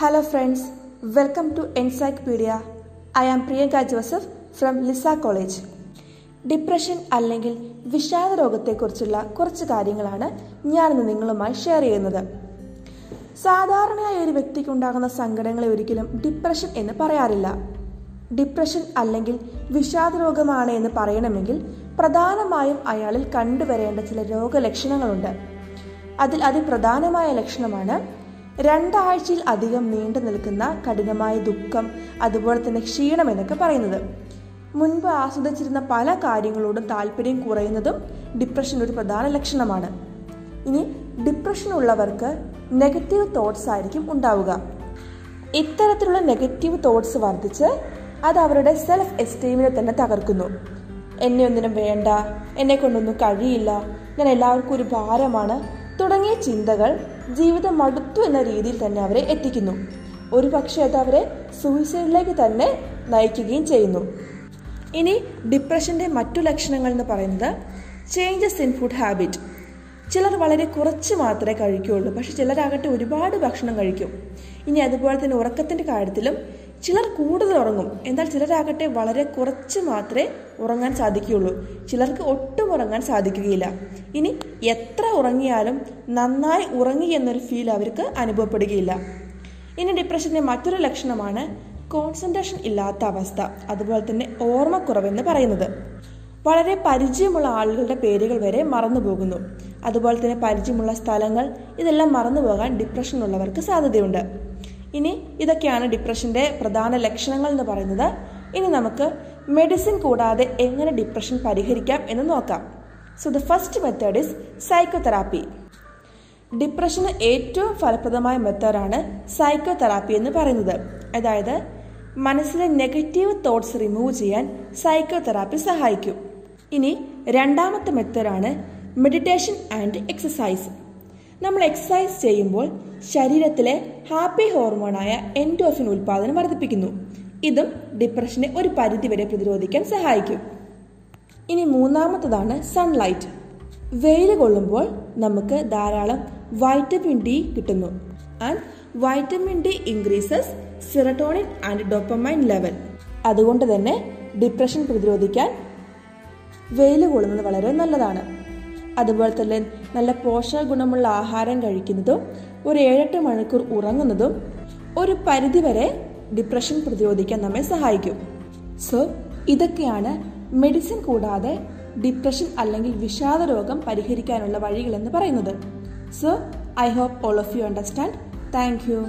Hello friends welcome to Encyclopedia. I am Priyanka Joseph from Lisa college depression അല്ലെങ്കിൽ വിഷാദ രോഗത്തെക്കുറിച്ചുള്ള കുറച്ച് കാര്യങ്ങളാണ് ഞാനിന്ന് നിങ്ങളുമായി ഷെയർ ചെയ്യുന്നത്. സാധാരണയായി ഒരു വ്യക്തിക്ക് ഉണ്ടാകുന്ന സങ്കടങ്ങളെ ഒരിക്കലും ഡിപ്രഷൻ എന്ന് പറയാറില്ല. ഡിപ്രഷൻ അല്ലെങ്കിൽ വിഷാദ രോഗമാണ് എന്ന് പറയണമെങ്കിൽ പ്രധാനമായും അയാളിൽ കണ്ടുവരേണ്ട ചില രോഗലക്ഷണങ്ങളുണ്ട്. അതിൽ അതിപ്രധാനമായ ലക്ഷണമാണ് രണ്ടാഴ്ചയിൽ അധികം നീണ്ടു നിൽക്കുന്ന കഠിനമായ ദുഃഖം അതുപോലെ തന്നെ ക്ഷീണം എന്നൊക്കെ പറയുന്നത്. മുൻപ് ആസ്വദിച്ചിരുന്ന പല കാര്യങ്ങളോടും താല്പര്യം കുറയുന്നതും ഡിപ്രഷൻ ഒരു പ്രധാന ലക്ഷണമാണ്. ഇനി ഡിപ്രഷൻ ഉള്ളവർക്ക് നെഗറ്റീവ് തോട്ട്സ് ആയിരിക്കും ഉണ്ടാവുക. ഇത്തരത്തിലുള്ള നെഗറ്റീവ് തോട്ട്സ് വർദ്ധിച്ച് അത് അവരുടെ സെൽഫ് എസ്റ്റീമിനെ തന്നെ തകർക്കുന്നു. എന്നെ ഒന്നിനും വേണ്ട എന്നെ കൊണ്ടൊന്നും കഴിയില്ല ഞാൻ എല്ലാവർക്കും ഒരു ഭാരമാണ് തുടങ്ങിയ ചിന്തകൾ ജീവിതം മടുത്തു എന്ന രീതിയിൽ തന്നെ അവരെ എത്തിക്കുന്നു. ഒരു പക്ഷേ അത് അവരെ സൂയിസൈഡിലേക്ക് തന്നെ നയിക്കുകയും ചെയ്യുന്നു. ഇനി ഡിപ്രഷന്റെ മറ്റു ലക്ഷണങ്ങൾ എന്ന് പറയുന്നത് ചേഞ്ചസ് ഇൻ ഫുഡ് ഹാബിറ്റ് ചിലർ വളരെ കുറച്ച് മാത്രമേ കഴിക്കുകയുള്ളൂ പക്ഷെ ചിലരാകട്ടെ ഒരുപാട് ഭക്ഷണം കഴിക്കും. ഇനി അതുപോലെ തന്നെ ഉറക്കത്തിന്റെ കാര്യത്തിലും ചിലർ കൂടുതൽ ഉറങ്ങും. എന്നാൽ ചിലരാകട്ടെ വളരെ കുറച്ച് മാത്രമേ ഉറങ്ങാൻ സാധിക്കുകയുള്ളൂ. ചിലർക്ക് ഒട്ടും ഉറങ്ങാൻ സാധിക്കുകയില്ല. ഇനി എത്ര ഉറങ്ങിയാലും നന്നായി ഉറങ്ങി എന്നൊരു ഫീൽ അവർക്ക് അനുഭവപ്പെടുകയില്ല. ഇനി ഡിപ്രഷന്റെ മറ്റൊരു ലക്ഷണമാണ് കോൺസെൻട്രേഷൻ ഇല്ലാത്ത അവസ്ഥ. അതുപോലെ തന്നെ ഓർമ്മക്കുറവെന്ന് പറയുന്നത്. വളരെ പരിചയമുള്ള ആളുകളുടെ പേരുകൾ വരെ മറന്നു പോകുന്നു. അതുപോലെ തന്നെ പരിചയമുള്ള സ്ഥലങ്ങൾ ഇതെല്ലാം മറന്നു പോകാൻ ഡിപ്രഷൻ ഉള്ളവർക്ക് സാധ്യതയുണ്ട്. ഇനി ഇതൊക്കെയാണ് ഡിപ്രഷന്റെ പ്രധാന ലക്ഷണങ്ങൾ എന്ന് പറയുന്നത്. ഇനി നമുക്ക് മെഡിസിൻ കൂടാതെ എങ്ങനെ ഡിപ്രഷൻ പരിഹരിക്കാം എന്ന് നോക്കാം. So the first method is psychotherapy ഡിപ്രഷന് ഏറ്റവും ഫലപ്രദമായ മെത്തേഡാണ് സൈക്കോതെറാപ്പി എന്ന് പറയുന്നത്. അതായത് മനസ്സിലെ നെഗറ്റീവ് തോട്ട്സ് റിമൂവ് ചെയ്യാൻ സൈക്കോതെറാപ്പി സഹായിക്കും. ഇനി രണ്ടാമത്തെ മെത്തേഡാണ് മെഡിറ്റേഷൻ ആൻഡ് എക്സസൈസ് നമ്മൾ എക്സസൈസ് ചെയ്യുമ്പോൾ ശരീരത്തിലെ ഹാപ്പി ഹോർമോണായ എൻഡോഫിൻ ഉൽപാദനം വർദ്ധിപ്പിക്കുന്നു. ഇതും ഡിപ്രഷനെ ഒരു പരിധിവരെ പ്രതിരോധിക്കാൻ സഹായിക്കും. ഇനി മൂന്നാമത്തതാണ് സൺലൈറ്റ് വെയിൽ കൊള്ളുമ്പോൾ നമുക്ക് ധാരാളം വൈറ്റമിൻ ഡി കിട്ടുന്നു. And vitamin D increases serotonin and dopamine level അതുകൊണ്ട് തന്നെ ഡിപ്രഷൻ പ്രതിരോധിക്കാൻ വെയിൽ കൊള്ളുന്നത് വളരെ നല്ലതാണ്. അതുപോലെ തന്നെ നല്ല പോഷക ഗുണമുള്ള ആഹാരം കഴിക്കുന്നതും ഒരു ഏഴെട്ട് മണിക്കൂർ ഉറങ്ങുന്നതും ഒരു പരിധിവരെ ഡിപ്രഷൻ പ്രതിരോധിക്കാൻ നമ്മെ സഹായിക്കും. സോ ഇതൊക്കെയാണ് മെഡിസിൻ കൂടാതെ ഡിപ്രഷൻ അല്ലെങ്കിൽ വിഷാദ രോഗം പരിഹരിക്കാനുള്ള വഴികളെന്ന് പറയുന്നത്. So I hope all of you understand thank you